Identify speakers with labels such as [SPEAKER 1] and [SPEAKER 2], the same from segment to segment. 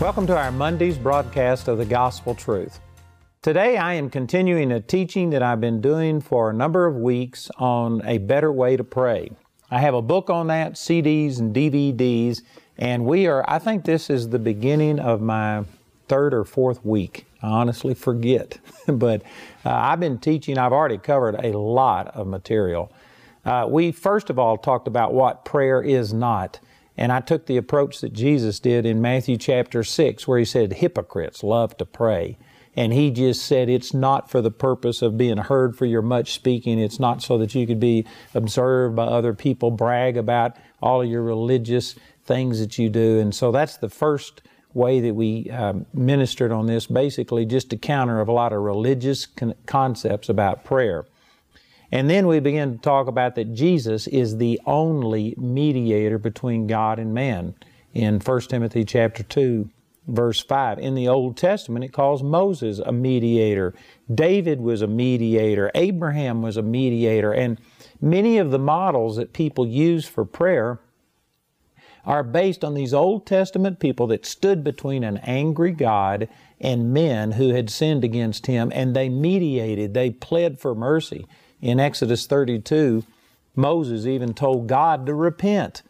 [SPEAKER 1] Welcome to our Monday's broadcast of the Gospel Truth. Today I am continuing a teaching that I've been doing for a number of weeks on a better way to pray. I have a book on that, CDs and DVDs, and we are, I think this is the beginning of my third or fourth week. I honestly forget. but uh, I've been teaching, I've already covered a lot of material. Uh, we first of all talked about what prayer is not. And I took the approach that Jesus did in Matthew chapter 6, where he said, Hypocrites love to pray. And he just said, It's not for the purpose of being heard for your much speaking. It's not so that you could be observed by other people, brag about all of your religious things that you do. And so that's the first way that we um, ministered on this, basically just to counter of a lot of religious con- concepts about prayer. And then we begin to talk about that Jesus is the only mediator between God and man. In 1 Timothy chapter 2, verse 5. In the Old Testament, it calls Moses a mediator. David was a mediator. Abraham was a mediator. And many of the models that people use for prayer are based on these Old Testament people that stood between an angry God and men who had sinned against him, and they mediated, they pled for mercy. In Exodus 32, Moses even told God to repent.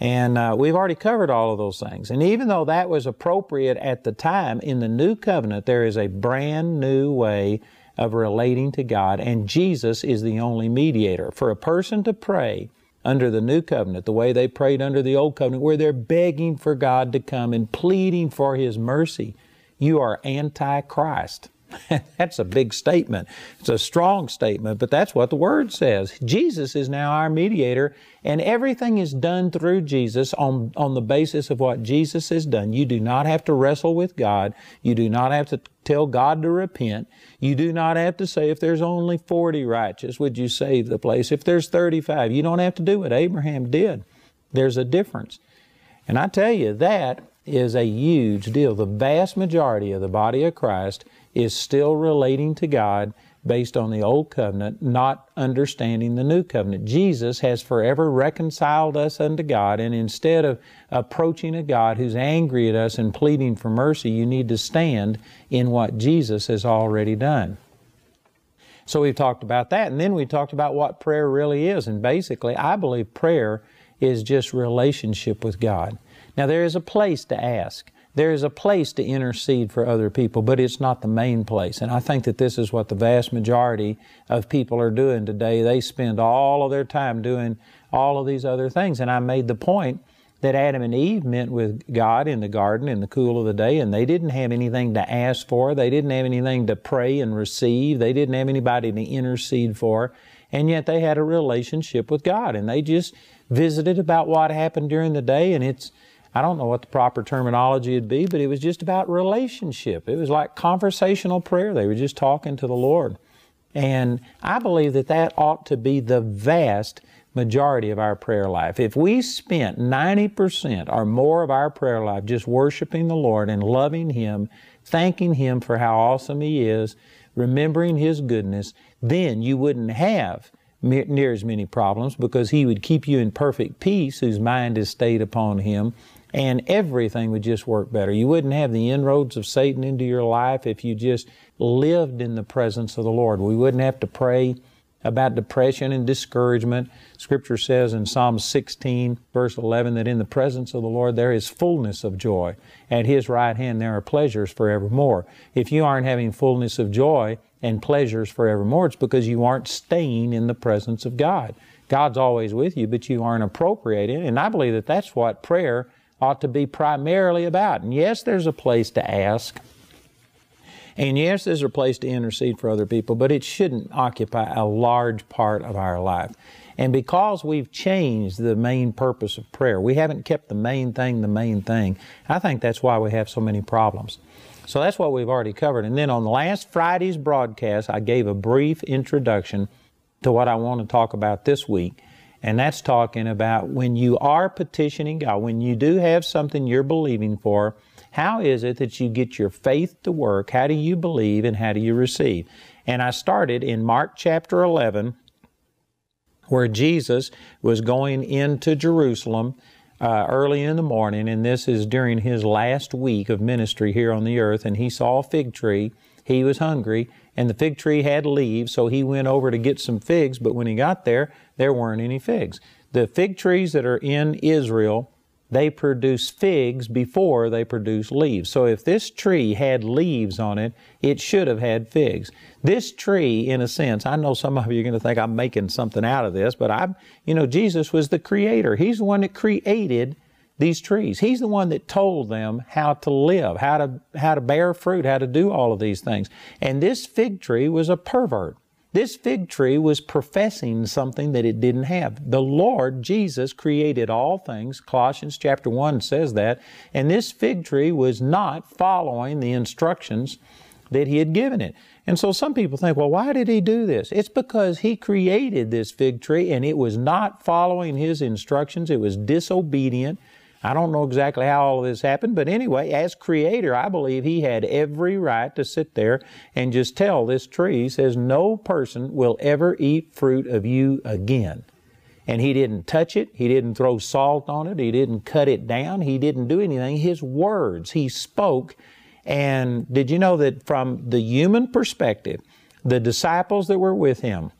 [SPEAKER 1] And uh, we've already covered all of those things. And even though that was appropriate at the time, in the new covenant, there is a brand new way of relating to God, and Jesus is the only mediator. For a person to pray under the new covenant, the way they prayed under the old covenant, where they're begging for God to come and pleading for His mercy, you are anti Christ. that's a big statement. It's a strong statement, but that's what the Word says. Jesus is now our mediator, and everything is done through Jesus on, on the basis of what Jesus has done. You do not have to wrestle with God. You do not have to tell God to repent. You do not have to say, if there's only 40 righteous, would you save the place? If there's 35, you don't have to do what Abraham did. There's a difference. And I tell you, that is a huge deal. The vast majority of the body of Christ is still relating to God based on the old covenant, not understanding the new covenant. Jesus has forever reconciled us unto God, and instead of approaching a God who's angry at us and pleading for mercy, you need to stand in what Jesus has already done. So we've talked about that, and then we talked about what prayer really is. And basically, I believe prayer is just relationship with God. Now, there is a place to ask. There is a place to intercede for other people, but it's not the main place. And I think that this is what the vast majority of people are doing today. They spend all of their time doing all of these other things. And I made the point that Adam and Eve met with God in the garden in the cool of the day, and they didn't have anything to ask for. They didn't have anything to pray and receive. They didn't have anybody to intercede for. And yet they had a relationship with God, and they just visited about what happened during the day, and it's I don't know what the proper terminology would be, but it was just about relationship. It was like conversational prayer. They were just talking to the Lord. And I believe that that ought to be the vast majority of our prayer life. If we spent 90% or more of our prayer life just worshiping the Lord and loving Him, thanking Him for how awesome He is, remembering His goodness, then you wouldn't have near as many problems because He would keep you in perfect peace whose mind is stayed upon Him and everything would just work better. You wouldn't have the inroads of Satan into your life if you just lived in the presence of the Lord. We wouldn't have to pray about depression and discouragement. Scripture says in Psalm 16, verse 11, that in the presence of the Lord there is fullness of joy. At His right hand there are pleasures forevermore. If you aren't having fullness of joy and pleasures forevermore, it's because you aren't staying in the presence of God. God's always with you, but you aren't appropriating. And I believe that that's what prayer ought to be primarily about. And yes, there's a place to ask. And yes, there's a place to intercede for other people, but it shouldn't occupy a large part of our life. And because we've changed the main purpose of prayer, we haven't kept the main thing the main thing. I think that's why we have so many problems. So that's what we've already covered. And then on last Friday's broadcast, I gave a brief introduction to what I want to talk about this week. And that's talking about when you are petitioning God, when you do have something you're believing for, how is it that you get your faith to work? How do you believe and how do you receive? And I started in Mark chapter 11, where Jesus was going into Jerusalem uh, early in the morning, and this is during his last week of ministry here on the earth, and he saw a fig tree. He was hungry, and the fig tree had leaves, so he went over to get some figs, but when he got there, there weren't any figs. The fig trees that are in Israel they produce figs before they produce leaves. So if this tree had leaves on it, it should have had figs. This tree, in a sense, I know some of you are going to think I'm making something out of this, but I'm, you know, Jesus was the creator. He's the one that created these trees. He's the one that told them how to live, how to, how to bear fruit, how to do all of these things. And this fig tree was a pervert. This fig tree was professing something that it didn't have. The Lord Jesus created all things. Colossians chapter 1 says that. And this fig tree was not following the instructions that he had given it. And so some people think, well, why did he do this? It's because he created this fig tree and it was not following his instructions. It was disobedient. I don't know exactly how all of this happened, but anyway, as creator, I believe he had every right to sit there and just tell this tree, he says, no person will ever eat fruit of you again. And he didn't touch it, he didn't throw salt on it, he didn't cut it down, he didn't do anything. His words, he spoke. And did you know that from the human perspective, the disciples that were with him,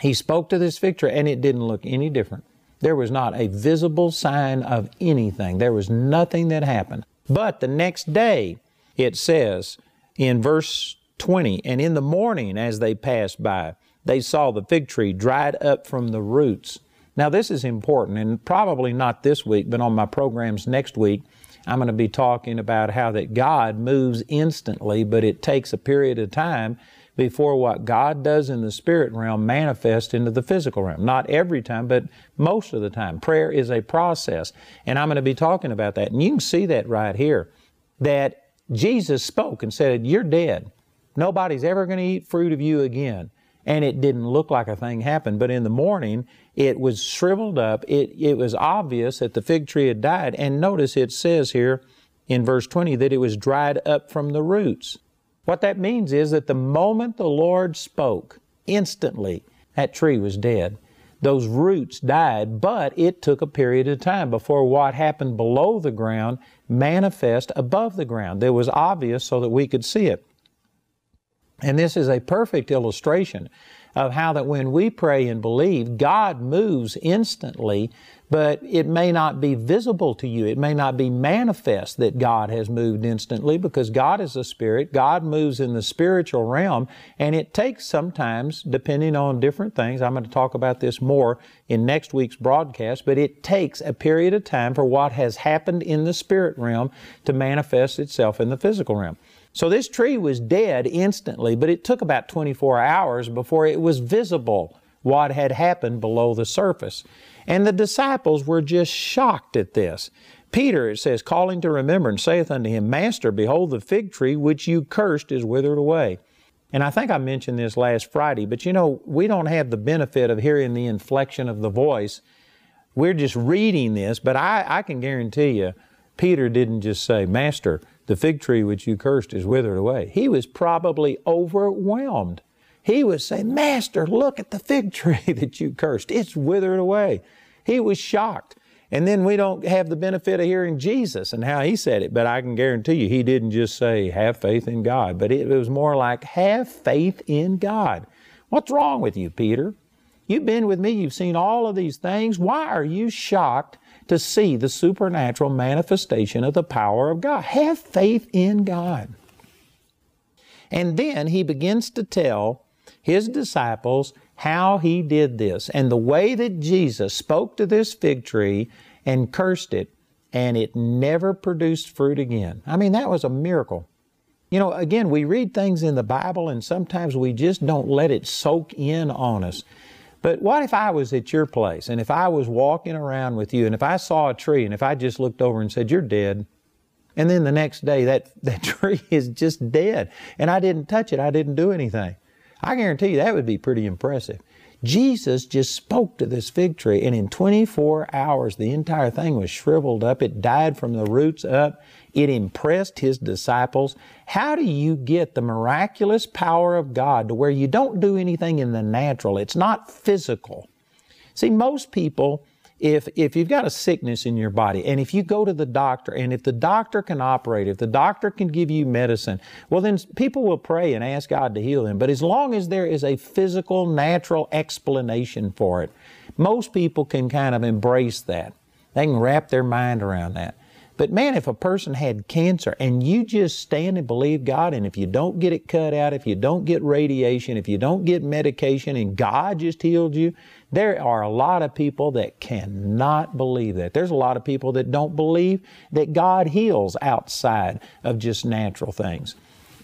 [SPEAKER 1] he spoke to this fig tree and it didn't look any different. There was not a visible sign of anything. There was nothing that happened. But the next day, it says in verse 20, and in the morning as they passed by, they saw the fig tree dried up from the roots. Now, this is important, and probably not this week, but on my programs next week, I'm going to be talking about how that God moves instantly, but it takes a period of time before what God does in the spirit realm manifests into the physical realm. Not every time, but most of the time. Prayer is a process. And I'm going to be talking about that. And you can see that right here that Jesus spoke and said, You're dead. Nobody's ever going to eat fruit of you again. And it didn't look like a thing happened. But in the morning, it was shriveled up. It, it was obvious that the fig tree had died. And notice it says here in verse 20 that it was dried up from the roots. What that means is that the moment the Lord spoke, instantly that tree was dead. Those roots died, but it took a period of time before what happened below the ground manifest above the ground. It was obvious so that we could see it. And this is a perfect illustration of how that when we pray and believe, God moves instantly but it may not be visible to you. It may not be manifest that God has moved instantly because God is a spirit. God moves in the spiritual realm, and it takes sometimes, depending on different things. I'm going to talk about this more in next week's broadcast, but it takes a period of time for what has happened in the spirit realm to manifest itself in the physical realm. So this tree was dead instantly, but it took about 24 hours before it was visible what had happened below the surface. And the disciples were just shocked at this. Peter, it says, calling to remembrance, saith unto him, Master, behold, the fig tree which you cursed is withered away. And I think I mentioned this last Friday, but you know, we don't have the benefit of hearing the inflection of the voice. We're just reading this, but I, I can guarantee you, Peter didn't just say, Master, the fig tree which you cursed is withered away. He was probably overwhelmed. He was saying, Master, look at the fig tree that you cursed. It's withered away. He was shocked. And then we don't have the benefit of hearing Jesus and how he said it, but I can guarantee you he didn't just say, have faith in God, but it was more like, have faith in God. What's wrong with you, Peter? You've been with me, you've seen all of these things. Why are you shocked to see the supernatural manifestation of the power of God? Have faith in God. And then he begins to tell his disciples how he did this and the way that Jesus spoke to this fig tree and cursed it, and it never produced fruit again. I mean, that was a miracle. You know, again, we read things in the Bible and sometimes we just don't let it soak in on us. But what if I was at your place and if I was walking around with you and if I saw a tree and if I just looked over and said, You're dead, and then the next day that, that tree is just dead and I didn't touch it, I didn't do anything. I guarantee you that would be pretty impressive. Jesus just spoke to this fig tree, and in 24 hours, the entire thing was shriveled up. It died from the roots up. It impressed his disciples. How do you get the miraculous power of God to where you don't do anything in the natural? It's not physical. See, most people, if, if you've got a sickness in your body and if you go to the doctor and if the doctor can operate, if the doctor can give you medicine, well, then people will pray and ask God to heal them. But as long as there is a physical, natural explanation for it, most people can kind of embrace that. They can wrap their mind around that. But man, if a person had cancer and you just stand and believe God, and if you don't get it cut out, if you don't get radiation, if you don't get medication, and God just healed you, there are a lot of people that cannot believe that. There's a lot of people that don't believe that God heals outside of just natural things.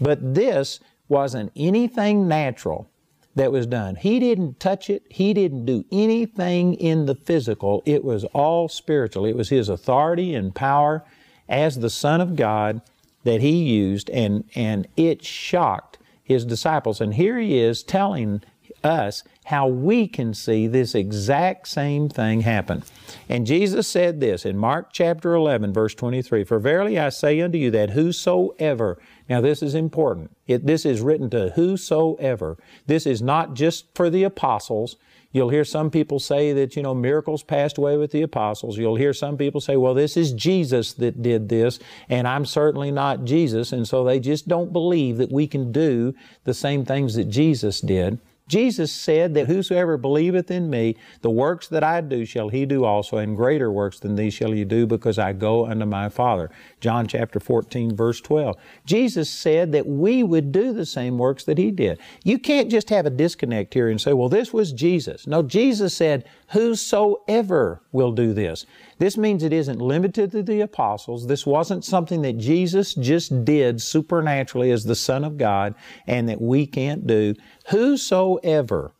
[SPEAKER 1] But this wasn't anything natural that was done. He didn't touch it. He didn't do anything in the physical. It was all spiritual. It was His authority and power as the Son of God that He used, and, and it shocked His disciples. And here He is telling us how we can see this exact same thing happen. And Jesus said this in Mark chapter 11, verse 23 For verily I say unto you that whosoever now, this is important. It, this is written to whosoever. This is not just for the apostles. You'll hear some people say that, you know, miracles passed away with the apostles. You'll hear some people say, well, this is Jesus that did this, and I'm certainly not Jesus. And so they just don't believe that we can do the same things that Jesus did. Jesus said that whosoever believeth in me, the works that I do shall he do also, and greater works than these shall he do, because I go unto my Father. John chapter 14, verse 12. Jesus said that we would do the same works that he did. You can't just have a disconnect here and say, well, this was Jesus. No, Jesus said, whosoever will do this. This means it isn't limited to the apostles. This wasn't something that Jesus just did supernaturally as the Son of God and that we can't do. Whosoever.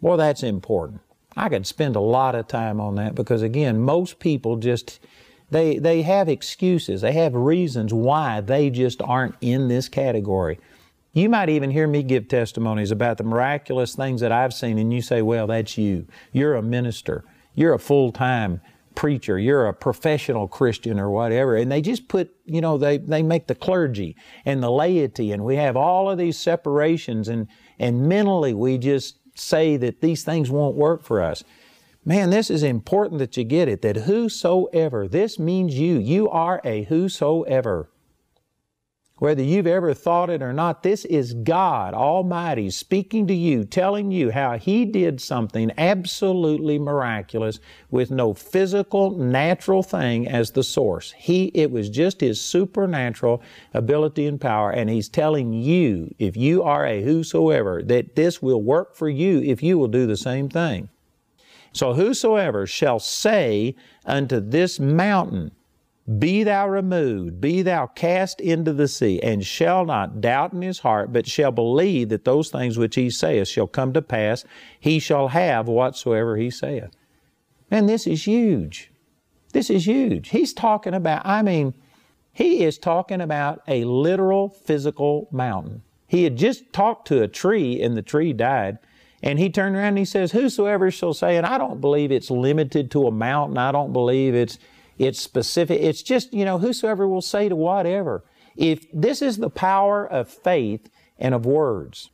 [SPEAKER 1] Well, that's important. I could spend a lot of time on that because again, most people just they they have excuses. They have reasons why they just aren't in this category. You might even hear me give testimonies about the miraculous things that I've seen, and you say, Well, that's you. You're a minister. You're a full time preacher, you're a professional Christian or whatever. And they just put, you know, they, they make the clergy and the laity, and we have all of these separations, and, and mentally we just say that these things won't work for us. Man, this is important that you get it that whosoever, this means you. You are a whosoever. Whether you've ever thought it or not, this is God Almighty speaking to you, telling you how He did something absolutely miraculous with no physical, natural thing as the source. He, it was just His supernatural ability and power, and He's telling you, if you are a whosoever, that this will work for you if you will do the same thing. So whosoever shall say unto this mountain, be thou removed, be thou cast into the sea, and shall not doubt in his heart, but shall believe that those things which he saith shall come to pass, he shall have whatsoever he saith. And this is huge. This is huge. He's talking about, I mean, he is talking about a literal physical mountain. He had just talked to a tree and the tree died. And he turned around and he says, Whosoever shall say, and I don't believe it's limited to a mountain. I don't believe it's it's specific. It's just, you know, whosoever will say to whatever. If this is the power of faith and of words.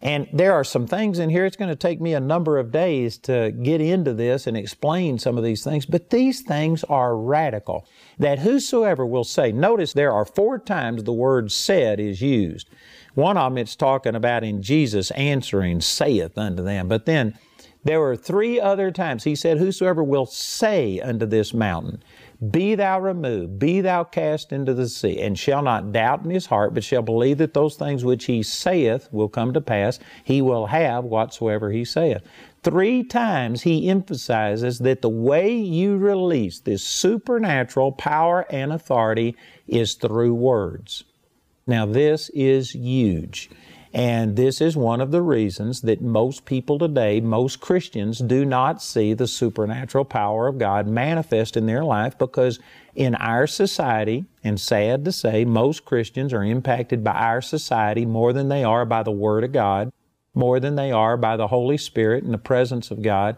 [SPEAKER 1] And there are some things in here, it's going to take me a number of days to get into this and explain some of these things, but these things are radical. That whosoever will say, notice there are four times the word said is used. One of them it's talking about in Jesus answering, saith unto them. But then there were three other times he said, Whosoever will say unto this mountain, Be thou removed, be thou cast into the sea, and shall not doubt in his heart, but shall believe that those things which he saith will come to pass, he will have whatsoever he saith. Three times he emphasizes that the way you release this supernatural power and authority is through words. Now, this is huge. And this is one of the reasons that most people today, most Christians, do not see the supernatural power of God manifest in their life because in our society, and sad to say, most Christians are impacted by our society more than they are by the Word of God, more than they are by the Holy Spirit and the presence of God.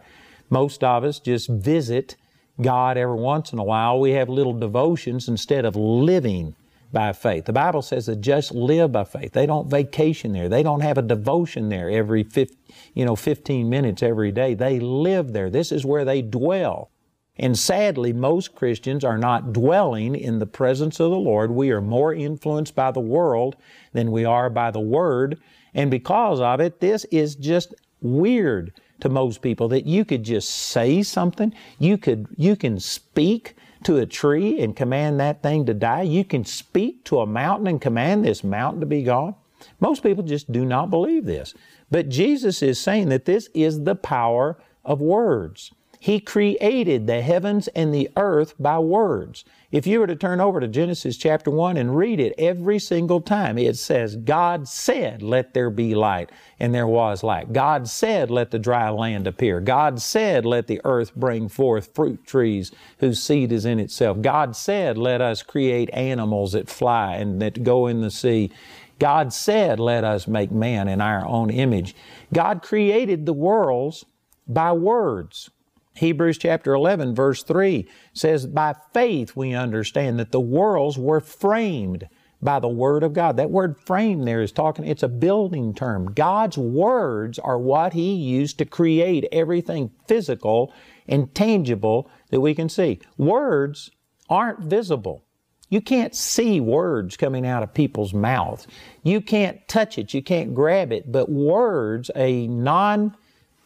[SPEAKER 1] Most of us just visit God every once in a while. We have little devotions instead of living by faith. The Bible says that just live by faith. They don't vacation there. They don't have a devotion there every 15, you know 15 minutes every day. They live there. This is where they dwell. And sadly, most Christians are not dwelling in the presence of the Lord. We are more influenced by the world than we are by the Word. And because of it, this is just weird to most people that you could just say something. You could, you can speak to a tree and command that thing to die. You can speak to a mountain and command this mountain to be gone. Most people just do not believe this. But Jesus is saying that this is the power of words. He created the heavens and the earth by words. If you were to turn over to Genesis chapter 1 and read it every single time, it says, God said, Let there be light, and there was light. God said, Let the dry land appear. God said, Let the earth bring forth fruit trees whose seed is in itself. God said, Let us create animals that fly and that go in the sea. God said, Let us make man in our own image. God created the worlds by words. Hebrews chapter 11, verse 3 says, By faith we understand that the worlds were framed by the Word of God. That word frame there is talking, it's a building term. God's words are what He used to create everything physical and tangible that we can see. Words aren't visible. You can't see words coming out of people's mouths. You can't touch it. You can't grab it. But words, a non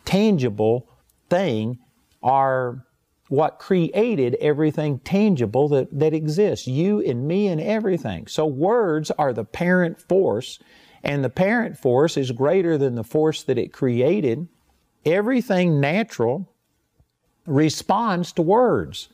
[SPEAKER 1] tangible thing, are what created everything tangible that, that exists you and me and everything. So, words are the parent force, and the parent force is greater than the force that it created. Everything natural responds to words.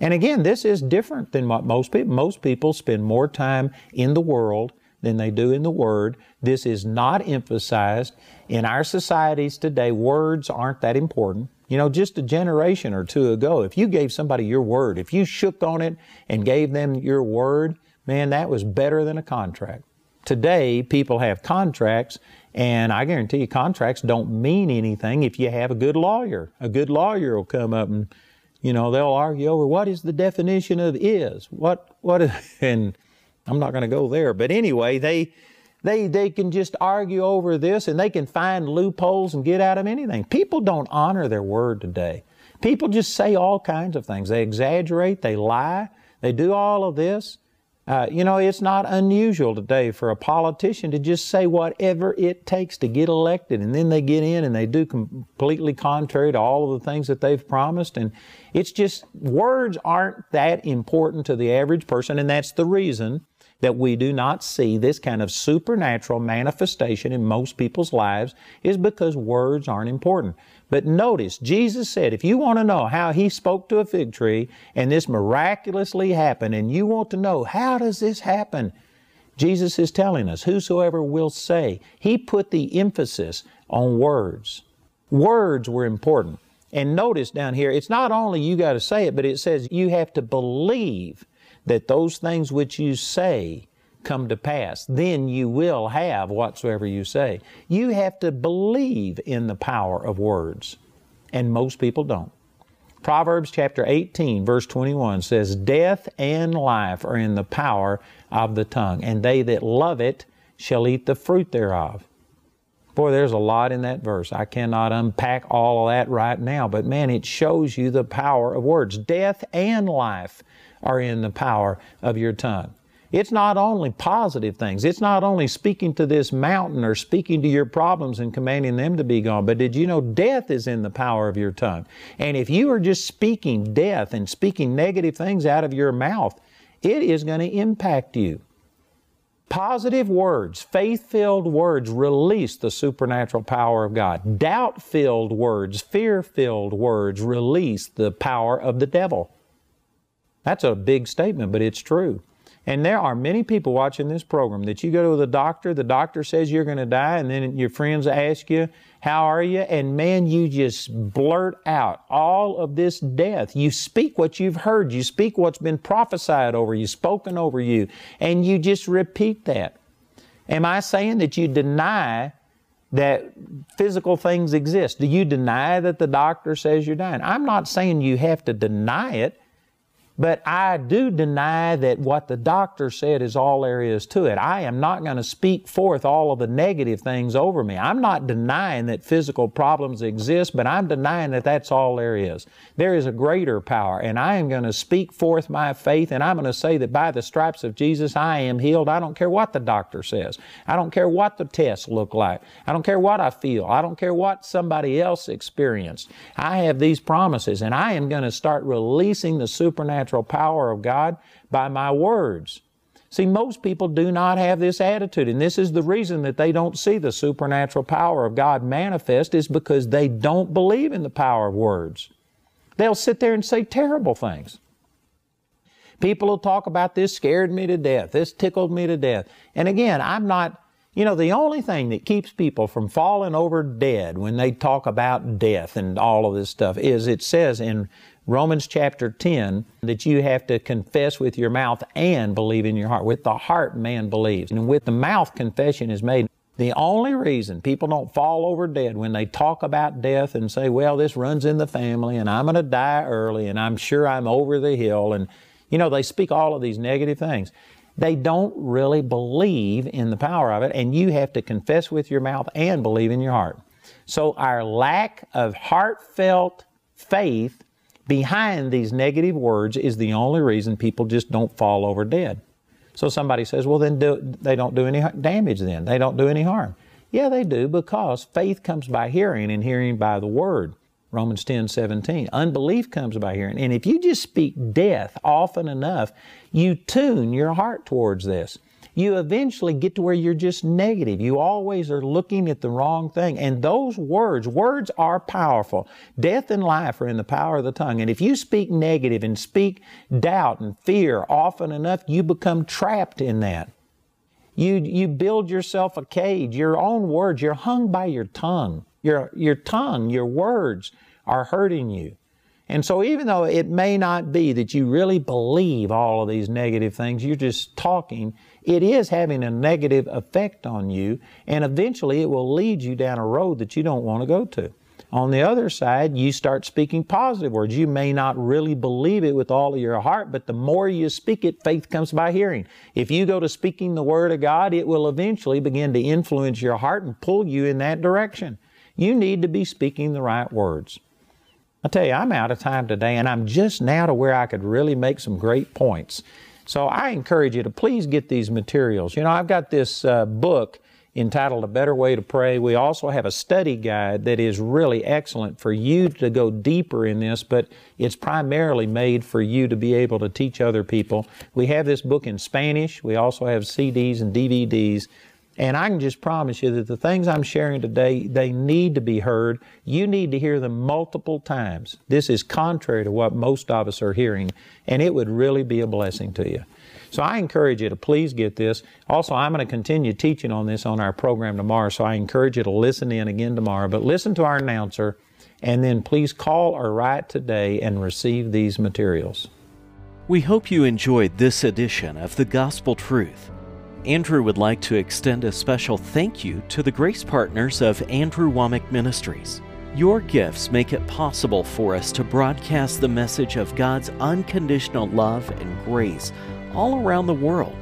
[SPEAKER 1] And again, this is different than what most people most people spend more time in the world than they do in the word. This is not emphasized in our societies today. Words aren't that important. You know, just a generation or two ago, if you gave somebody your word, if you shook on it and gave them your word, man, that was better than a contract. Today, people have contracts, and I guarantee you, contracts don't mean anything if you have a good lawyer. A good lawyer will come up and, you know, they'll argue over what is the definition of is. What, what, is, and I'm not going to go there. But anyway, they, they, they can just argue over this and they can find loopholes and get out of anything. People don't honor their word today. People just say all kinds of things. They exaggerate, they lie, they do all of this. Uh, you know, it's not unusual today for a politician to just say whatever it takes to get elected, and then they get in and they do completely contrary to all of the things that they've promised. And it's just, words aren't that important to the average person, and that's the reason that we do not see this kind of supernatural manifestation in most people's lives is because words aren't important. But notice, Jesus said, if you want to know how He spoke to a fig tree and this miraculously happened, and you want to know how does this happen, Jesus is telling us, whosoever will say, He put the emphasis on words. Words were important. And notice down here, it's not only you got to say it, but it says you have to believe that those things which you say come to pass. Then you will have whatsoever you say. You have to believe in the power of words, and most people don't. Proverbs chapter 18, verse 21 says, Death and life are in the power of the tongue, and they that love it shall eat the fruit thereof. Boy, there's a lot in that verse. I cannot unpack all of that right now, but man, it shows you the power of words. Death and life are in the power of your tongue. It's not only positive things. It's not only speaking to this mountain or speaking to your problems and commanding them to be gone, but did you know death is in the power of your tongue? And if you are just speaking death and speaking negative things out of your mouth, it is going to impact you. Positive words, faith filled words release the supernatural power of God. Doubt filled words, fear filled words release the power of the devil. That's a big statement, but it's true. And there are many people watching this program that you go to the doctor, the doctor says you're going to die, and then your friends ask you, How are you? And man, you just blurt out all of this death. You speak what you've heard, you speak what's been prophesied over you, spoken over you, and you just repeat that. Am I saying that you deny that physical things exist? Do you deny that the doctor says you're dying? I'm not saying you have to deny it. But I do deny that what the doctor said is all there is to it. I am not going to speak forth all of the negative things over me. I'm not denying that physical problems exist, but I'm denying that that's all there is. There is a greater power, and I am going to speak forth my faith, and I'm going to say that by the stripes of Jesus I am healed. I don't care what the doctor says. I don't care what the tests look like. I don't care what I feel. I don't care what somebody else experienced. I have these promises, and I am going to start releasing the supernatural supernatural power of God by my words. See, most people do not have this attitude, and this is the reason that they don't see the supernatural power of God manifest is because they don't believe in the power of words. They'll sit there and say terrible things. People will talk about this scared me to death, this tickled me to death. And again, I'm not, you know, the only thing that keeps people from falling over dead when they talk about death and all of this stuff is it says in Romans chapter 10 that you have to confess with your mouth and believe in your heart. With the heart, man believes. And with the mouth, confession is made. The only reason people don't fall over dead when they talk about death and say, well, this runs in the family and I'm going to die early and I'm sure I'm over the hill. And, you know, they speak all of these negative things. They don't really believe in the power of it, and you have to confess with your mouth and believe in your heart. So, our lack of heartfelt faith behind these negative words is the only reason people just don't fall over dead. So somebody says, well, then do, they don't do any damage then. They don't do any harm. Yeah, they do because faith comes by hearing and hearing by the word. Romans 10 17. Unbelief comes by hearing. And if you just speak death often enough, you tune your heart towards this you eventually get to where you're just negative. You always are looking at the wrong thing. And those words, words are powerful. Death and life are in the power of the tongue. And if you speak negative and speak doubt and fear often enough, you become trapped in that. You, you build yourself a cage. Your own words, you're hung by your tongue. Your, your tongue, your words are hurting you. And so, even though it may not be that you really believe all of these negative things, you're just talking, it is having a negative effect on you, and eventually it will lead you down a road that you don't want to go to. On the other side, you start speaking positive words. You may not really believe it with all of your heart, but the more you speak it, faith comes by hearing. If you go to speaking the Word of God, it will eventually begin to influence your heart and pull you in that direction. You need to be speaking the right words. I tell you, I'm out of time today, and I'm just now to where I could really make some great points. So I encourage you to please get these materials. You know, I've got this uh, book entitled A Better Way to Pray. We also have a study guide that is really excellent for you to go deeper in this, but it's primarily made for you to be able to teach other people. We have this book in Spanish. We also have CDs and DVDs and I can just promise you that the things I'm sharing today, they need to be heard. You need to hear them multiple times. This is contrary to what most of us are hearing, and it would really be a blessing to you. So I encourage you to please get this. Also, I'm going to continue teaching on this on our program tomorrow, so I encourage you to listen in again tomorrow. But listen to our announcer, and then please call or write today and receive these materials.
[SPEAKER 2] We hope you enjoyed this edition of The Gospel Truth. Andrew would like to extend a special thank you to the grace partners of Andrew Wommack Ministries. Your gifts make it possible for us to broadcast the message of God's unconditional love and grace all around the world.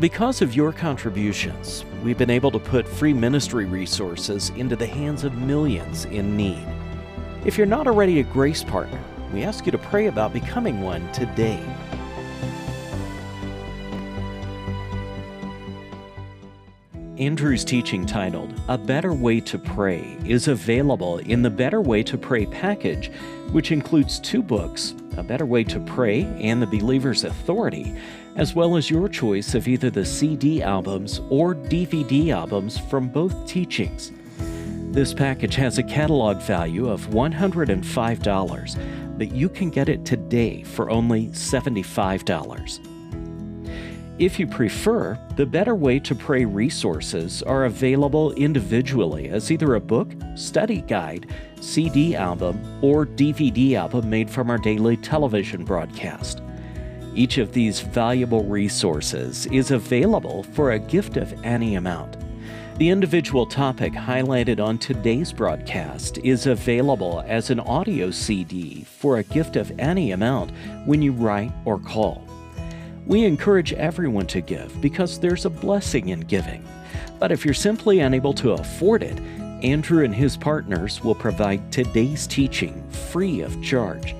[SPEAKER 2] Because of your contributions, we've been able to put free ministry resources into the hands of millions in need. If you're not already a grace partner, we ask you to pray about becoming one today. Andrew's teaching titled A Better Way to Pray is available in the Better Way to Pray package, which includes two books A Better Way to Pray and The Believer's Authority, as well as your choice of either the CD albums or DVD albums from both teachings. This package has a catalog value of $105, but you can get it today for only $75. If you prefer, the Better Way to Pray resources are available individually as either a book, study guide, CD album, or DVD album made from our daily television broadcast. Each of these valuable resources is available for a gift of any amount. The individual topic highlighted on today's broadcast is available as an audio CD for a gift of any amount when you write or call. We encourage everyone to give because there's a blessing in giving. But if you're simply unable to afford it, Andrew and his partners will provide today's teaching free of charge.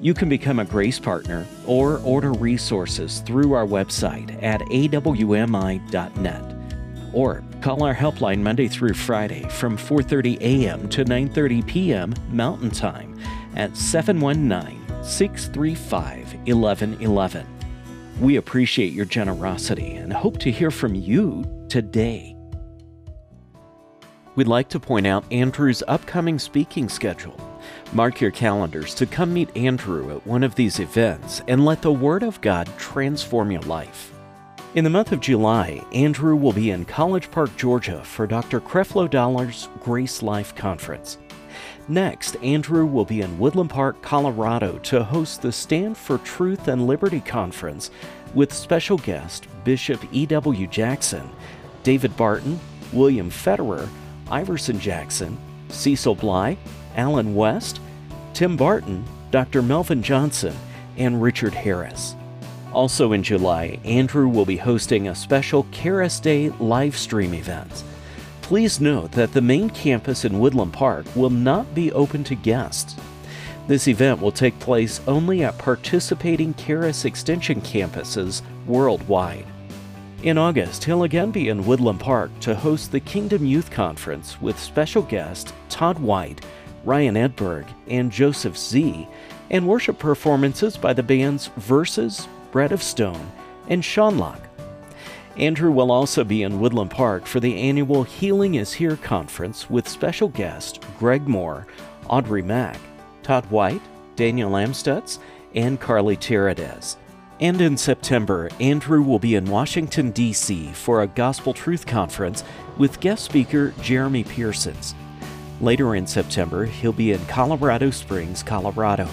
[SPEAKER 2] You can become a Grace Partner or order resources through our website at awmi.net or call our helpline Monday through Friday from 4:30 a.m. to 9:30 p.m. Mountain Time at 719-635-1111. We appreciate your generosity and hope to hear from you today. We'd like to point out Andrew's upcoming speaking schedule. Mark your calendars to come meet Andrew at one of these events and let the Word of God transform your life. In the month of July, Andrew will be in College Park, Georgia for Dr. Creflo Dollar's Grace Life Conference. Next, Andrew will be in Woodland Park, Colorado to host the Stand for Truth and Liberty Conference with special guest Bishop E.W. Jackson, David Barton, William Federer, Iverson Jackson, Cecil Bly, Allen West, Tim Barton, Dr. Melvin Johnson, and Richard Harris. Also in July, Andrew will be hosting a special Charis Day live stream event. Please note that the main campus in Woodland Park will not be open to guests. This event will take place only at participating Charis Extension campuses worldwide. In August, he'll again be in Woodland Park to host the Kingdom Youth Conference with special guests Todd White, Ryan Edberg, and Joseph Z, and worship performances by the bands Verses, Bread of Stone, and Seanlock. Andrew will also be in Woodland Park for the annual Healing is Here conference with special guests Greg Mohr, Audrey Mack, Todd White, Daniel Amstutz, and Carlie Terradez. And in September, Andrew will be in Washington, D.C. for a Gospel Truth Conference with guest speaker Jeremy Pearsons. Later in September, he'll be in Colorado Springs, Colorado.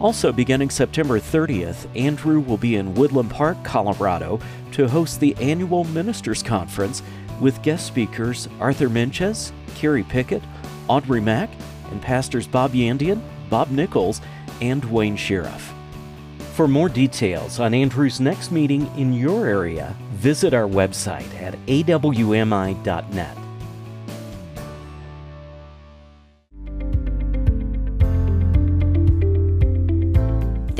[SPEAKER 2] Also, beginning September 30th, Andrew will be in Woodland Park, Colorado to host the annual Ministers Conference with guest speakers Arthur Meintjes, Carrie Pickett, Audrey Mack, and pastors Bob Yandian, Bob Nichols, and Duane Sheriff. For more details on Andrew's next meeting in your area, visit our website at awmi.net.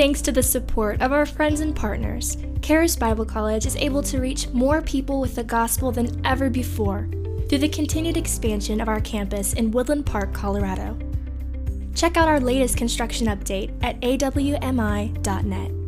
[SPEAKER 3] Thanks to the support of our friends and partners, Charis Bible College is able to reach more people with the gospel than ever before through the continued expansion of our campus in Woodland Park, Colorado. Check out our latest construction update at awmi.net.